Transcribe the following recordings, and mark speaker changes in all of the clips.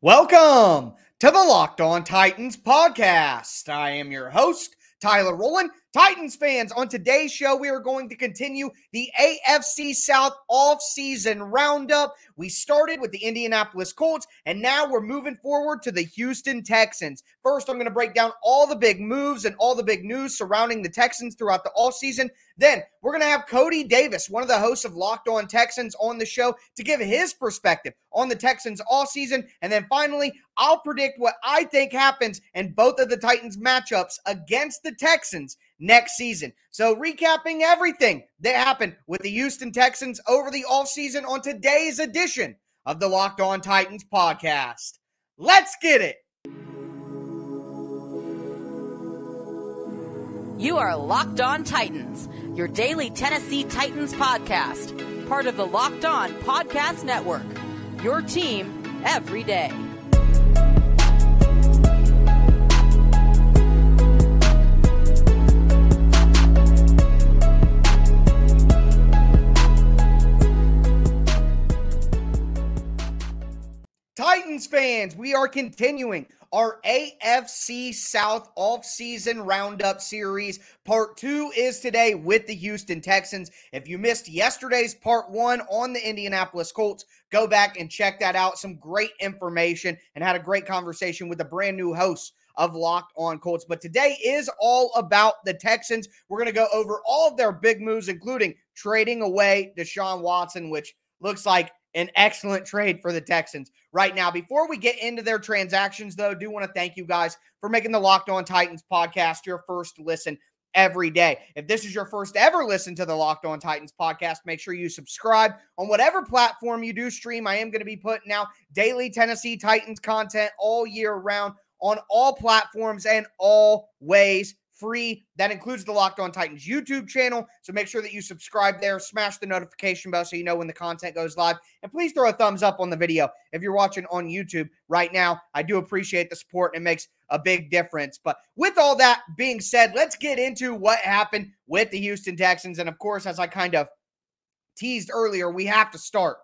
Speaker 1: Welcome to the Locked On Titans podcast. I am your host, Tyler Rowland. Titans fans, on today's show, we are going to continue the AFC South off-season roundup. We started with the Indianapolis Colts, and now we're moving forward to the Houston Texans. First, I'm going to break down all the big moves and all the big news surrounding the Texans throughout the off-season. Then we're going to have Cody Davis, one of the hosts of Locked On Texans, on the show to give his perspective on the Texans all season. And then finally, I'll predict what I think happens in both of the Titans matchups against the Texans next season. So, recapping everything that happened with the Houston Texans over the offseason on today's edition of the Locked On Titans podcast. Let's get it.
Speaker 2: You are Locked On Titans, your daily Tennessee Titans podcast, part of the Locked On Podcast Network. Your team every day.
Speaker 1: Titans fans, we are continuing our AFC South off-season roundup series. Part two is today with the Houston Texans. If you missed yesterday's part one on the Indianapolis Colts, go back and check that out. Some great information and had a great conversation with a brand new host of Locked On Colts. But today is all about the Texans. We're going to go over all of their big moves, including trading away Deshaun Watson, which looks like an excellent trade for the Texans right now. Before we get into their transactions, though, do want to thank you guys for making the Locked On Titans podcast your first listen every day. If this is your first ever listen to the Locked On Titans podcast, make sure you subscribe on whatever platform you do stream. I am going to be putting out daily Tennessee Titans content all year round on all platforms and always free. That includes the Locked On Titans YouTube channel. So make sure that you subscribe there, smash the notification bell so you know when the content goes live. And please throw a thumbs up on the video if you're watching on YouTube right now. I do appreciate the support. and It makes a big difference. But with all that being said, let's get into what happened with the Houston Texans. And of course, as I kind of teased earlier, we have to start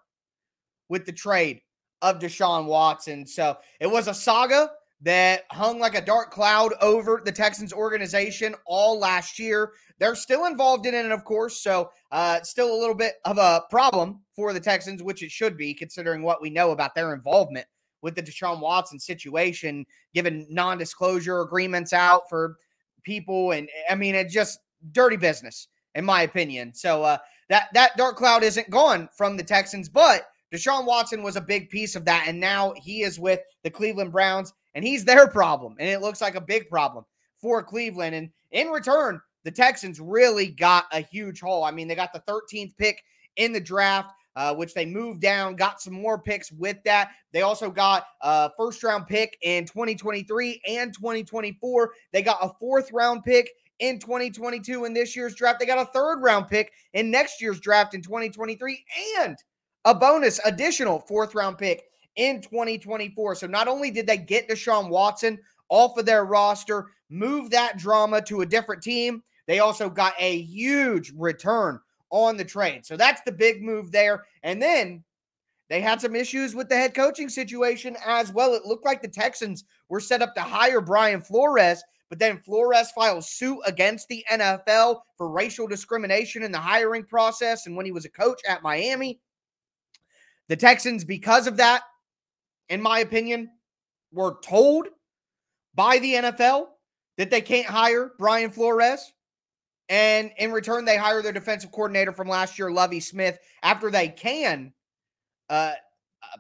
Speaker 1: with the trade of Deshaun Watson. So it was a saga that hung like a dark cloud over the Texans organization all last year. They're still involved in it, of course. So, uh, still a little bit of a problem for the Texans, which it should be, considering what we know about their involvement with the Deshaun Watson situation, given non disclosure agreements out for people. And I mean, it's just dirty business, in my opinion. So, uh, that, that dark cloud isn't gone from the Texans, but Deshaun Watson was a big piece of that. And now he is with the Cleveland Browns and he's their problem. And it looks like a big problem for Cleveland. And in return, the Texans really got a huge haul. I mean, they got the 13th pick in the draft. Uh, which they moved down, got some more picks with that. They also got a first round pick in 2023 and 2024. They got a fourth round pick in 2022 in this year's draft. They got a third round pick in next year's draft in 2023 and a bonus additional fourth round pick in 2024. So not only did they get Deshaun Watson off of their roster, move that drama to a different team, they also got a huge return on the trade. So that's the big move there. And then they had some issues with the head coaching situation as well. It looked like the Texans were set up to hire Brian Flores, but then Flores filed suit against the NFL for racial discrimination in the hiring process and when he was a coach at Miami. The Texans, because of that, in my opinion, were told by the NFL that they can't hire Brian Flores. And in return, they hire their defensive coordinator from last year, Lovie Smith, after they can uh, uh,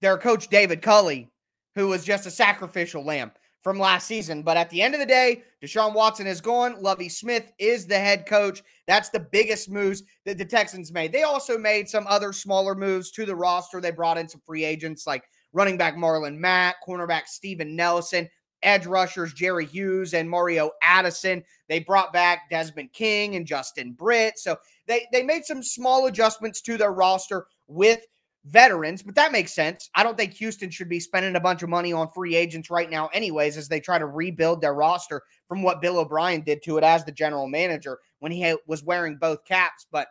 Speaker 1: their coach, David Culley, who was just a sacrificial lamb from last season. But at the end of the day, Deshaun Watson is gone. Lovie Smith is the head coach. That's the biggest moves that the Texans made. They also made some other smaller moves to the roster. They brought in some free agents like running back Marlon Mack, cornerback Steven Nelson, edge rushers Jerry Hughes and Mario Addison. They brought back Desmond King and Justin Britt. So they, they made some small adjustments to their roster with veterans, but that makes sense. I don't think Houston should be spending a bunch of money on free agents right now, anyways, as they try to rebuild their roster from what Bill O'Brien did to it as the general manager when he was wearing both caps. But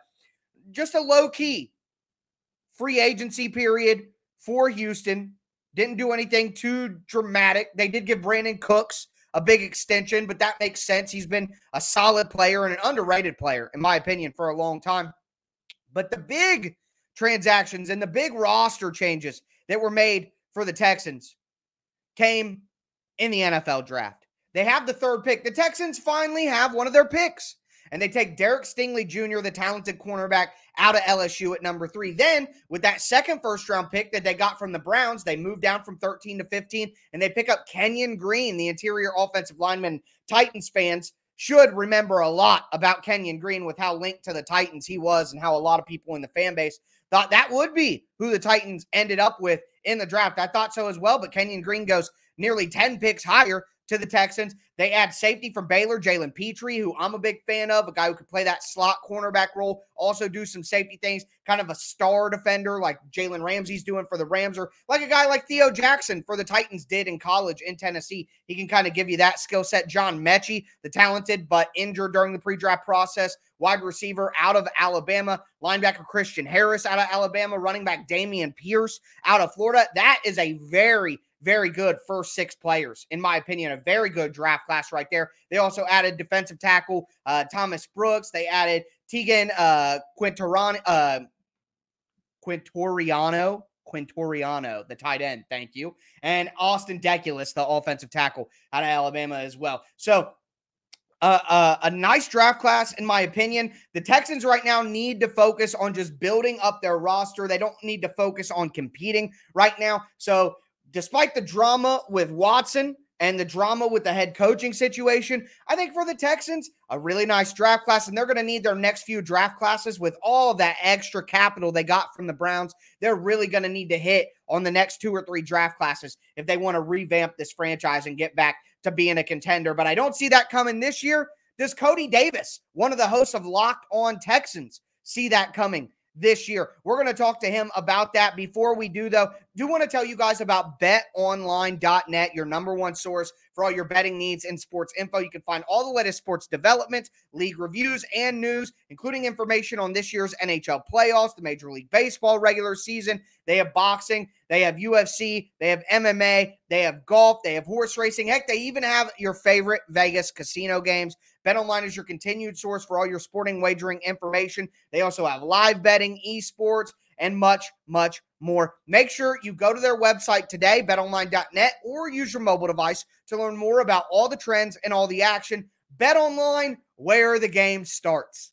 Speaker 1: just a low key free agency period for Houston. Didn't do anything too dramatic. They did give Brandin Cooks a big extension, but that makes sense. He's been a solid player and an underrated player, in my opinion, for a long time. But the big transactions and the big roster changes that were made for the Texans came in the NFL draft. They have the third pick. The Texans finally have one of their picks and they take Derek Stingley Jr., the talented cornerback, out of LSU at number three. Then, with that second first round pick that they got from the Browns, they move down from 13 to 15 and they pick up Kenyon Green, the interior offensive lineman. Titans fans should remember a lot about Kenyon Green with how linked to the Titans he was and how a lot of people in the fan base thought that would be who the Titans ended up with in the draft. I thought so as well, but Kenyon Green goes nearly 10 picks higher to the Texans. They add safety from Baylor, Jalen Pitre, who I'm a big fan of, a guy who could play that slot cornerback role, also do some safety things, kind of a star defender like Jalen Ramsey's doing for the Rams, or like a guy like Theo Jackson for the Titans did in college in Tennessee. He can kind of give you that skill set. John Metchie, the talented but injured during the pre draft process, wide receiver out of Alabama, linebacker Christian Harris out of Alabama, running back Dameon Pierce out of Florida. That is a very very good first six players, in my opinion. A very good draft class right there. They also added defensive tackle uh, Thomas Brooks. They added Teagan uh, Quintorano, uh, Quintoriano, Quintoriano, the tight end. Thank you. And Austin Deculus, the offensive tackle out of Alabama as well. So uh, uh, a nice draft class, in my opinion. The Texans right now need to focus on just building up their roster. They don't need to focus on competing right now. So despite the drama with Watson and the drama with the head coaching situation, I think for the Texans, a really nice draft class, and they're going to need their next few draft classes with all that extra capital they got from the Browns. They're really going to need to hit on the next two or three draft classes if they want to revamp this franchise and get back to being a contender. But I don't see that coming this year. Does Cody Davis, one of the hosts of Locked On Texans, see that coming this year. We're going to talk to him about that. Before we do, though, do want to tell you guys about betonline.net, your number one source for all your betting needs and sports info. You can find all the latest sports developments, league reviews, and news, including information on this year's NHL playoffs, the Major League Baseball regular season. They have boxing, they have UFC, they have MMA, they have golf, they have horse racing. Heck, they even have your favorite Vegas casino games. BetOnline is your continued source for all your sporting wagering information. They also have live betting, esports, and much, much more. Make sure you go to their website today, betonline.net, or use your mobile device to learn more about all the trends and all the action. BetOnline, where the game starts.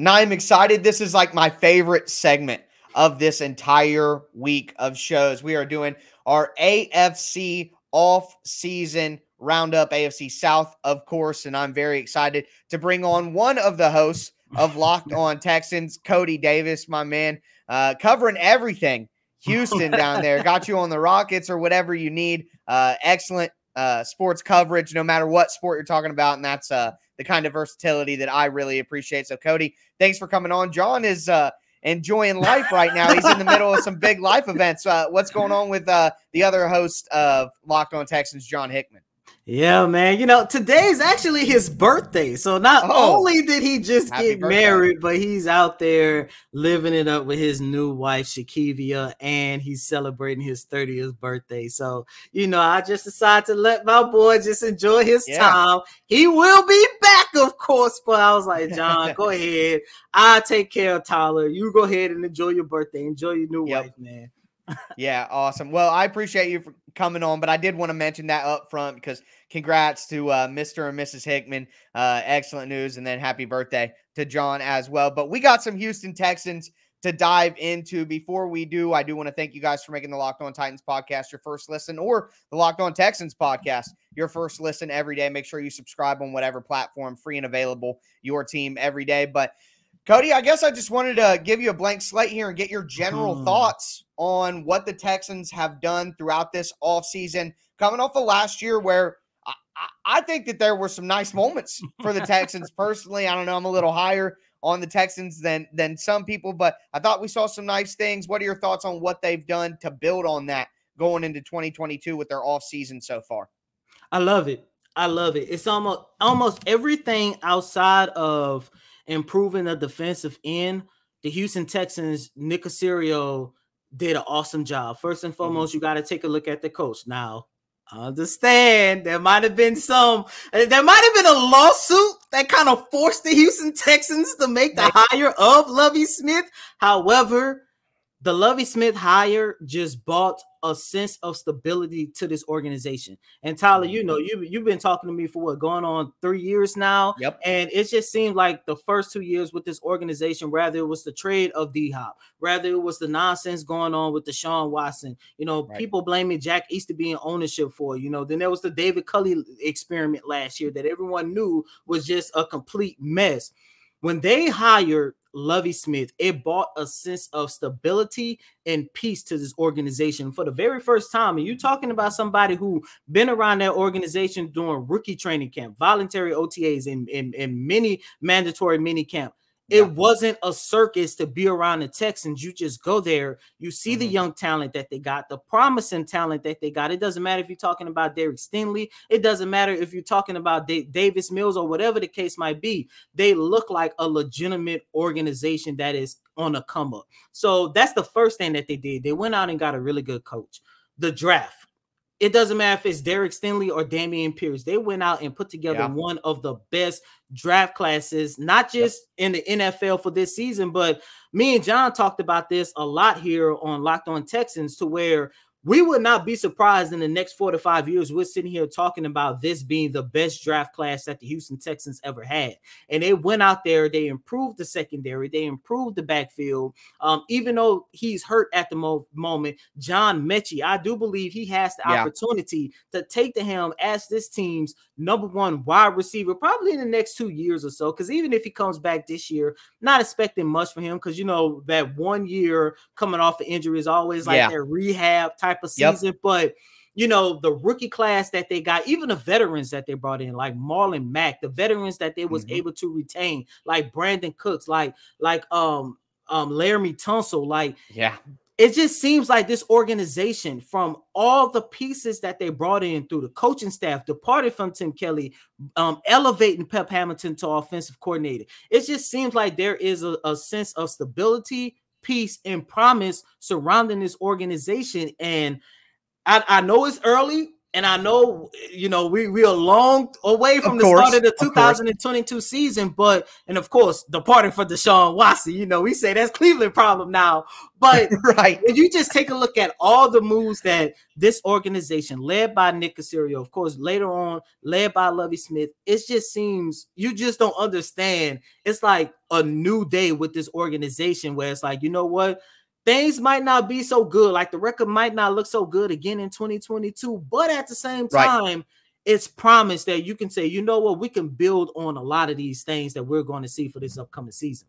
Speaker 1: Now I'm excited. This is like my favorite segment of this entire week of shows. We are doing our AFC off season roundup, AFC South, of course. And I'm very excited to bring on one of the hosts of Locked On Texans, Cody Davis, my man, uh, covering everything Houston down there. Got you on the Rockets or whatever you need. Uh, excellent uh, sports coverage, no matter what sport you're talking about. And that's uh, the kind of versatility that I really appreciate. So, Cody, thanks for coming on. John is uh, enjoying life right now. He's in the middle of some big life events. Uh, what's going on with uh, the other host of Locked On Texans, John Hickman?
Speaker 3: Yeah, man. You know, today's actually his birthday. So not oh, only did he just get birthday. married, but he's out there living it up with his new wife, Shakivia, and he's celebrating his 30th birthday. So, you know, I just decided to let my boy just enjoy his yeah. time. He will be back, of course, but I was like, John, go ahead. I'll take care of Tyler. You go ahead and enjoy your birthday. Enjoy your new yep. wife, man
Speaker 1: yeah, awesome. Well, I appreciate you for coming on, but I did want to mention that up front because congrats to uh, Mr. and Mrs. Hickman. Uh, excellent news. And then happy birthday to John as well. But we got some Houston Texans to dive into. Before we do, I do want to thank you guys for making the Locked On Titans podcast your first listen or the Locked On Texans podcast your first listen every day. Make sure you subscribe on whatever platform, free and available, your team every day. But Cody, I guess I just wanted to give you a blank slate here and get your general hmm. thoughts on what the Texans have done throughout this offseason, coming off of last year where I, think that there were some nice moments for the Texans. Personally, I don't know, I'm a little higher on the Texans than than some people, but I thought we saw some nice things. What are your thoughts on what they've done to build on that going into 2022 with their off season so far.
Speaker 3: I love it. I love it. It's almost almost everything outside of improving the defensive end. The Houston Texans, Nick Caserio did an awesome job. First and mm-hmm. foremost, mm-hmm. you got to take a look at the coach. Now, understand there might have been some, eh, there might have been a lawsuit that kind of forced the Houston Texans to make the hire of Lovie Smith. However, the Lovie Smith hire just brought a sense of stability to this organization. And Tyler, you know, mm-hmm. you you've been talking to me for what going on three years now.
Speaker 1: Yep.
Speaker 3: And it just seemed like the first two years with this organization, rather it was the trade of D Hop, rather it was the nonsense going on with Deshaun Watson. You know, right. people blaming Jack Easter being ownership for. You know, then there was the David Culley experiment last year that everyone knew was just a complete mess. When they hired Lovie Smith, it brought a sense of stability and peace to this organization for the very first time. And you're talking about somebody who been around that organization during rookie training camp, voluntary OTAs, and, and, and many mandatory mini camp. It yeah. wasn't a circus to be around the Texans. You just go there, you see mm-hmm. the young talent that they got, the promising talent that they got. It doesn't matter if you're talking about Derek Stingley, it doesn't matter if you're talking about D- Davis Mills or whatever the case might be. They look like a legitimate organization that is on a come up. So that's the first thing that they did. They went out and got a really good coach. The draft it doesn't matter if it's Derek Stingley or Dameon Pierce. They went out and put together yeah. one of the best draft classes, not just in the NFL for this season, but me and John talked about this a lot here on Locked On Texans to where we would not be surprised in the next four to five years. We're sitting here talking about this being the best draft class that the Houston Texans ever had. And they went out there, they improved the secondary, they improved the backfield. Um, even though he's hurt at the mo- moment, John Metchie, I do believe he has the yeah. opportunity to take the helm as this team's number one wide receiver, probably in the next two years or so. Because even if he comes back this year, not expecting much for him, because you know that one year coming off the injury is always like yeah. their rehab type of season. Yep. But you know, the rookie class that they got, even the veterans that they brought in, like Marlon Mack, the veterans that they was mm-hmm. able to retain, like Brandin Cooks, like like um um Laremy Tunsil, like
Speaker 1: yeah,
Speaker 3: it just seems like this organization, from all the pieces that they brought in through the coaching staff, departed from Tim Kelly, um, elevating Pep Hamilton to offensive coordinator. It just seems like there is a, a sense of stability, peace, and promise surrounding this organization. And I, I know it's early. And I know, you know, we we are long away from of the course, start of the 2022 of season, but and of course, departing for Deshaun Watson, you know, we say that's Cleveland problem now. But
Speaker 1: right,
Speaker 3: if you just take a look at all the moves that this organization, led by Nick Caserio, of course, later on, led by Lovie Smith, it just seems you just don't understand. It's like a new day with this organization where it's like, you know what? Things might not be so good. Like the record might not look so good again in 2022, but at the same time, right. it's promised that you can say, you know what, we can build on a lot of these things that we're going to see for this upcoming season.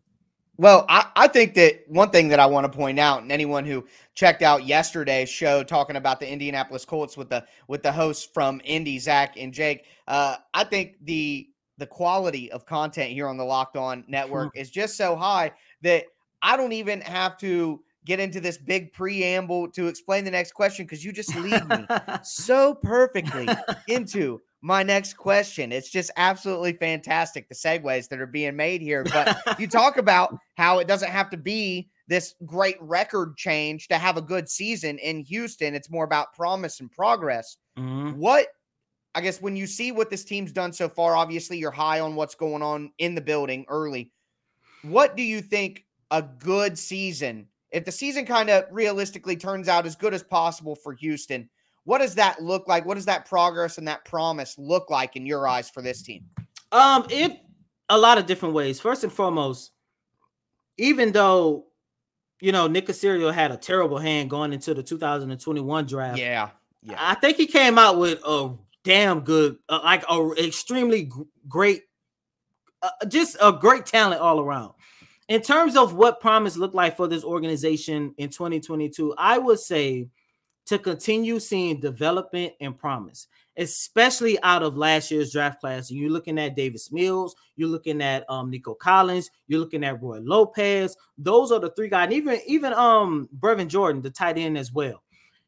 Speaker 1: Well, I, I think that one thing that I want to point out, and anyone who checked out yesterday's show talking about the Indianapolis Colts with the with the hosts from Indy, Zach and Jake, uh, I think the the quality of content here on the Locked On Network is just so high that I don't even have to get into this big preamble to explain the next question because you just lead me so perfectly into my next question. It's just absolutely fantastic the segues that are being made here. But you talk about how it doesn't have to be this great record change to have a good season in Houston. It's more about promise and progress. Mm-hmm. What I guess when you see what this team's done so far, obviously you're high on what's going on in the building early. What do you think a good season if the season kind of realistically turns out as good as possible for Houston, what does that look like? What does that progress and that promise look like in your eyes for this team?
Speaker 3: Um, it a lot of different ways. First and foremost, even though you know Nick Caserio had a terrible hand going into the 2021 draft,
Speaker 1: yeah,
Speaker 3: yeah, I think he came out with a damn good, uh, like a extremely great, uh, just a great talent all around in terms of what promise looked like for this organization in 2022, I would say to continue seeing development and promise, especially out of last year's draft class. And you're looking at Davis Mills, you're looking at um, Nico Collins, you're looking at Roy Lopez. Those are the three guys, and even even um Brevin Jordan, the tight end as well.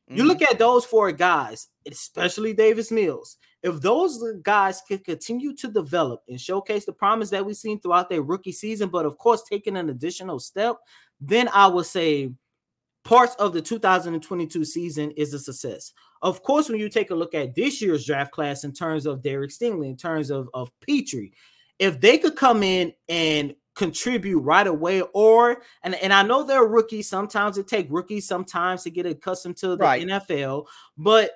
Speaker 3: You mm-hmm. look at those four guys, especially Davis Mills. If those guys can continue to develop and showcase the promise that we've seen throughout their rookie season, but of course taking an additional step, then I would say parts of the 2022 season is a success. Of course, when you take a look at this year's draft class in terms of Derek Stingley, in terms of, of Pitre, if they could come in and contribute right away or and, and I know they're rookies sometimes it take rookies sometimes to get accustomed to the right. NFL but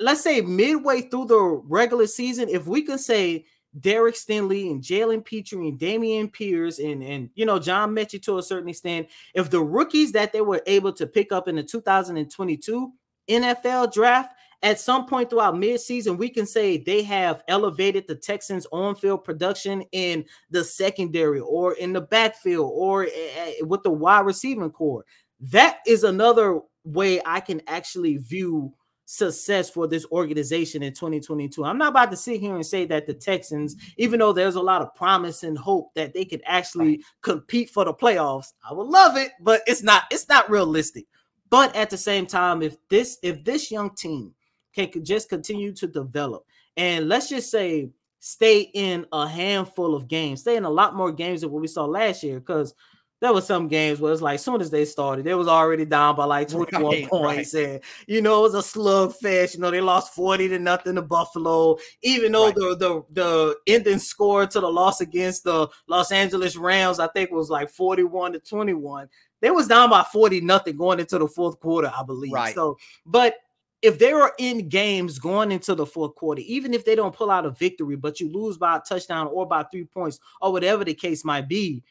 Speaker 3: let's say midway through the regular season if we can say Derek Stingley and Jalen Pitre and Dameon Pierce and and you know John Metchie to a certain extent if the rookies that they were able to pick up in the 2022 NFL draft at some point throughout midseason, we can say they have elevated the Texans' on-field production in the secondary or in the backfield or eh, eh, with the wide receiving core. That is another way I can actually view success for this organization in 2022. I'm not about to sit here and say that the Texans, even though there's a lot of promise and hope that they could actually right. compete for the playoffs, I would love it, but it's not it's not realistic. But at the same time, if this if this young team can just continue to develop. And let's just say stay in a handful of games, stay in a lot more games than what we saw last year. Because there was some games where it's like as soon as they started, they was already down by like 21 right, points. Right. And you know, it was a slugfest. You know, they lost 40 to nothing to Buffalo, even though right. the, the the ending score to the loss against the Los Angeles Rams, I think was like 41 to 21. They was down by 40 nothing going into the fourth quarter, I believe. Right. So, but if they are in games going into the fourth quarter, even if they don't pull out a victory, but you lose by a touchdown or by three points or whatever the case might be,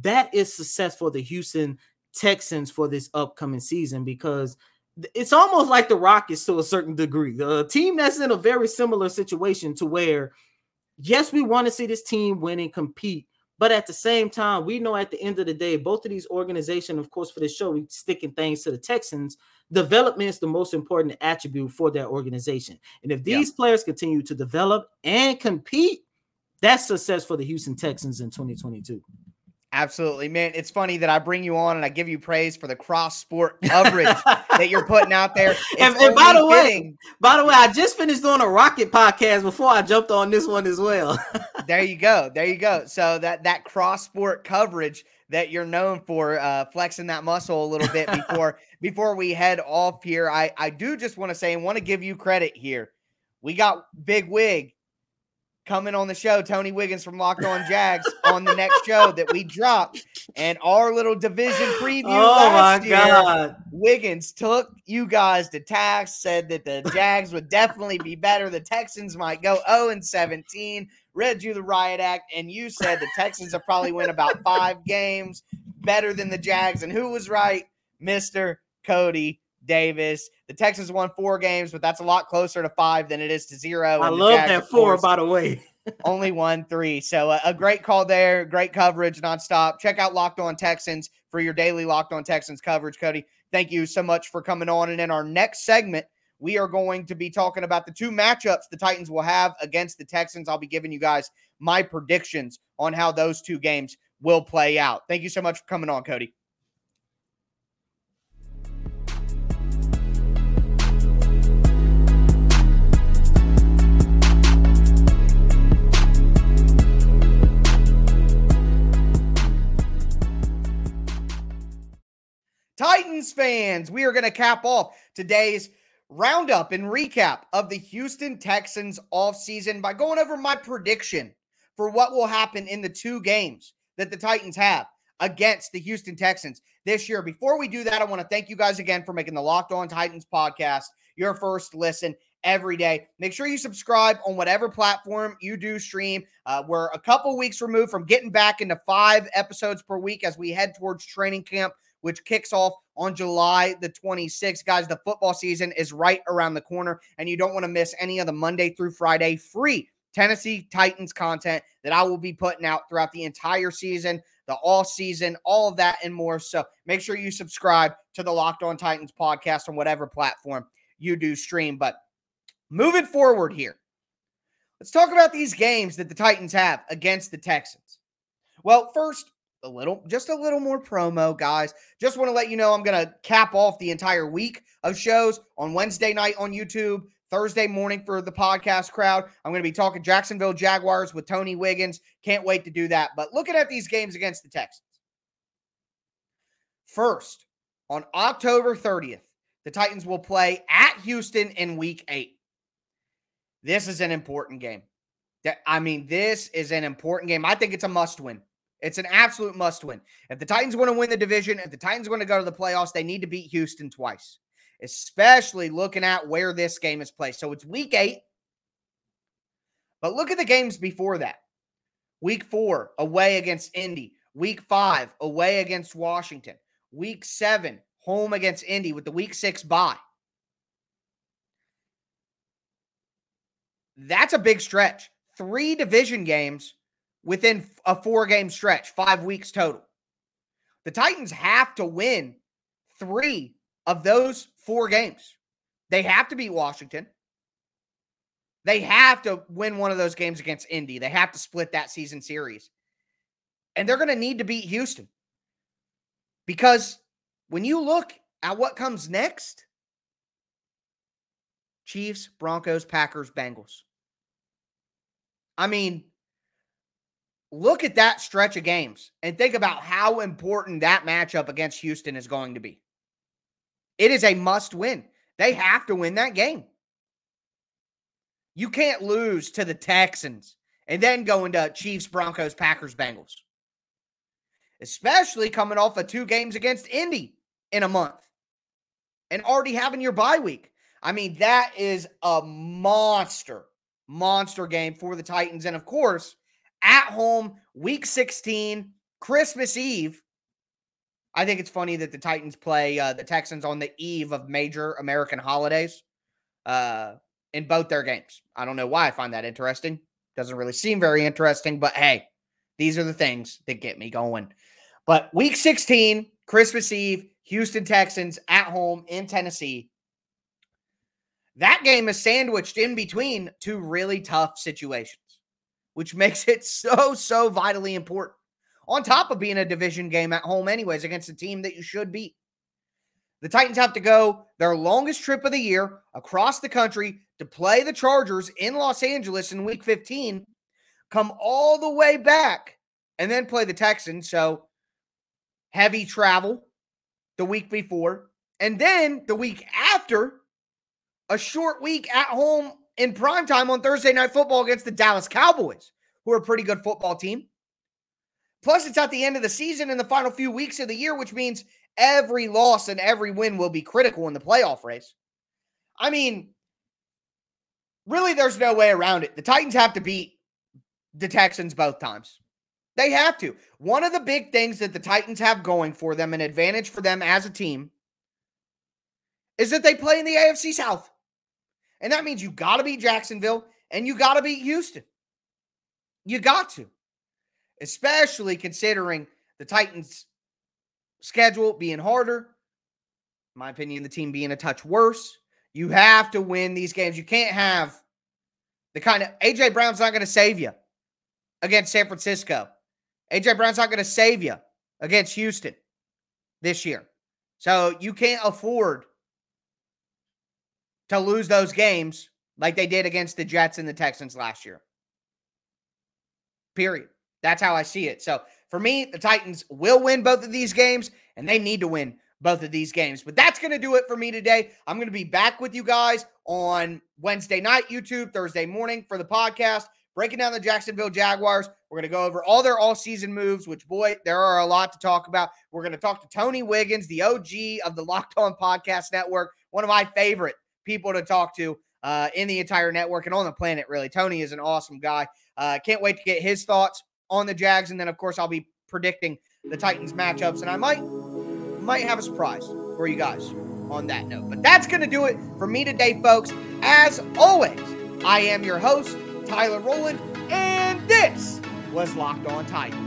Speaker 3: that is success for the Houston Texans for this upcoming season because it's almost like the Rockets to a certain degree. The team that's in a very similar situation to where, yes, we want to see this team win and compete, but at the same time, we know at the end of the day, both of these organizations, of course, for the show, we sticking things to the Texans development is the most important attribute for that organization. And if these yeah. players continue to develop and compete, that's success for the Houston Texans in 2022.
Speaker 1: Absolutely, man. It's funny that I bring you on and I give you praise for the cross sport coverage that you're putting out there.
Speaker 3: And, and, by the way, by the way, I just finished doing a rocket podcast before I jumped on this one as well.
Speaker 1: there you go. There you go. So that that cross sport coverage that you're known for uh, flexing that muscle a little bit before before we head off here. I I do just want to say and want to give you credit here. We got Big Wig coming on the show, Tony Wiggins from Locked On Jags on the next show that we dropped. And our little division preview oh last year, God. Wiggins took you guys to task, said that the Jags would definitely be better. The Texans might go 0 and 17 read you the riot act, and you said the Texans have probably win about five games better than the Jags. And who was right? Mr. Cody Davis. The Texans won four games, but that's a lot closer to five than it is to zero.
Speaker 3: I love Jags, that four, course, by the way.
Speaker 1: only won three. So uh, a great call there. Great coverage nonstop. Check out Locked On Texans for your daily Locked On Texans coverage, Cody. Thank you so much for coming on. And in our next segment, we are going to be talking about the two matchups the Titans will have against the Texans. I'll be giving you guys my predictions on how those two games will play out. Thank you so much for coming on, Cody. Titans fans, we are going to cap off today's roundup and recap of the Houston Texans offseason by going over my prediction for what will happen in the two games that the Titans have against the Houston Texans this year. Before we do that, I want to thank you guys again for making the Locked On Titans podcast your first listen every day. Make sure you subscribe on whatever platform you do stream. Uh, we're a couple weeks removed from getting back into five episodes per week as we head towards training camp which kicks off on July the 26th. Guys, the football season is right around the corner, and you don't want to miss any of the Monday through Friday free Tennessee Titans content that I will be putting out throughout the entire season, the all season, all of that and more. So make sure you subscribe to the Locked On Titans podcast on whatever platform you do stream. But moving forward here, let's talk about these games that the Titans have against the Texans. Well, first, a little, just a little more promo, guys. Just want to let you know I'm to cap off the entire week of shows on Wednesday night on YouTube, Thursday morning for the podcast crowd. I'm to be talking Jacksonville Jaguars with Tony Wiggins. Can't wait to do that. But looking at these games against the Texans. First, on October 30th, the Titans will play at Houston in week eight. This is an important game. I mean, this is an important game. I think it's a must win. It's an absolute must win. If the Titans want to win the division, if the Titans want to go to the playoffs, they need to beat Houston twice, especially looking at where this game is played. So it's week eight. But look at the games before that. Week four, away against Indy. Week five, away against Washington. Week seven, home against Indy with the week six bye. That's a big stretch. Three division games within a four game stretch, five weeks total. The Titans have to win three of those four games. They have to beat Washington. They have to win one of those games against Indy. They have to split that season series. And they're going to need to beat Houston. Because when you look at what comes next Chiefs, Broncos, Packers, Bengals. I mean, look at that stretch of games and think about how important that matchup against Houston is going to be. It is a must win. They have to win that game. You can't lose to the Texans and then go into Chiefs, Broncos, Packers, Bengals. Especially coming off of two games against Indy in a month and already having your bye week. I mean, that is a monster, monster game for the Titans. And of course, at home, week 16, Christmas Eve. I think it's funny that the Titans play uh, the Texans on the eve of major American holidays uh, in both their games. I don't know why I find that interesting. Doesn't really seem very interesting, but hey, these are the things that get me going. But week 16, Christmas Eve, Houston Texans at home in Tennessee. That game is sandwiched in between two really tough situations which makes it so, so vitally important. On top of being a division game at home, anyways, against a team that you should beat. The Titans have to go their longest trip of the year across the country to play the Chargers in Los Angeles in week 15, come all the way back, and then play the Texans. So heavy travel the week before. And then the week after, a short week at home in prime time on Thursday Night Football against the Dallas Cowboys, who are a pretty good football team. Plus, it's at the end of the season in the final few weeks of the year, which means every loss and every win will be critical in the playoff race. I mean, really, there's no way around it. The Titans have to beat the Texans both times. They have to. One of the big things that the Titans have going for them, an advantage for them as a team, is that they play in the AFC South. And that means you got to beat Jacksonville and you got to beat Houston. You got to, especially considering the Titans' schedule being harder. My opinion, the team being a touch worse. You have to win these games. You can't have the kind of AJ Brown's not going to save you against San Francisco. AJ Brown's not going to save you against Houston this year. So you can't afford to lose those games like they did against the Jets and the Texans last year. Period. That's how I see it. So for me, the Titans will win both of these games, and they need to win both of these games. But that's going to do it for me today. I'm going to be back with you guys on Wednesday night, YouTube, Thursday morning for the podcast, breaking down the Jacksonville Jaguars. We're going to go over all their all season moves, which, boy, there are a lot to talk about. We're going to talk to Tony Wiggins, the OG of the Locked On Podcast Network, one of my favorite people to talk to uh, in the entire network and on the planet, really. Tony is an awesome guy. Uh, can't wait to get his thoughts on the Jags. And then, of course, I'll be predicting the Titans matchups. And I might might have a surprise for you guys on that note. But that's going to do it for me today, folks. As always, I am your host, Tyler Rowland, and this was Locked On Titans.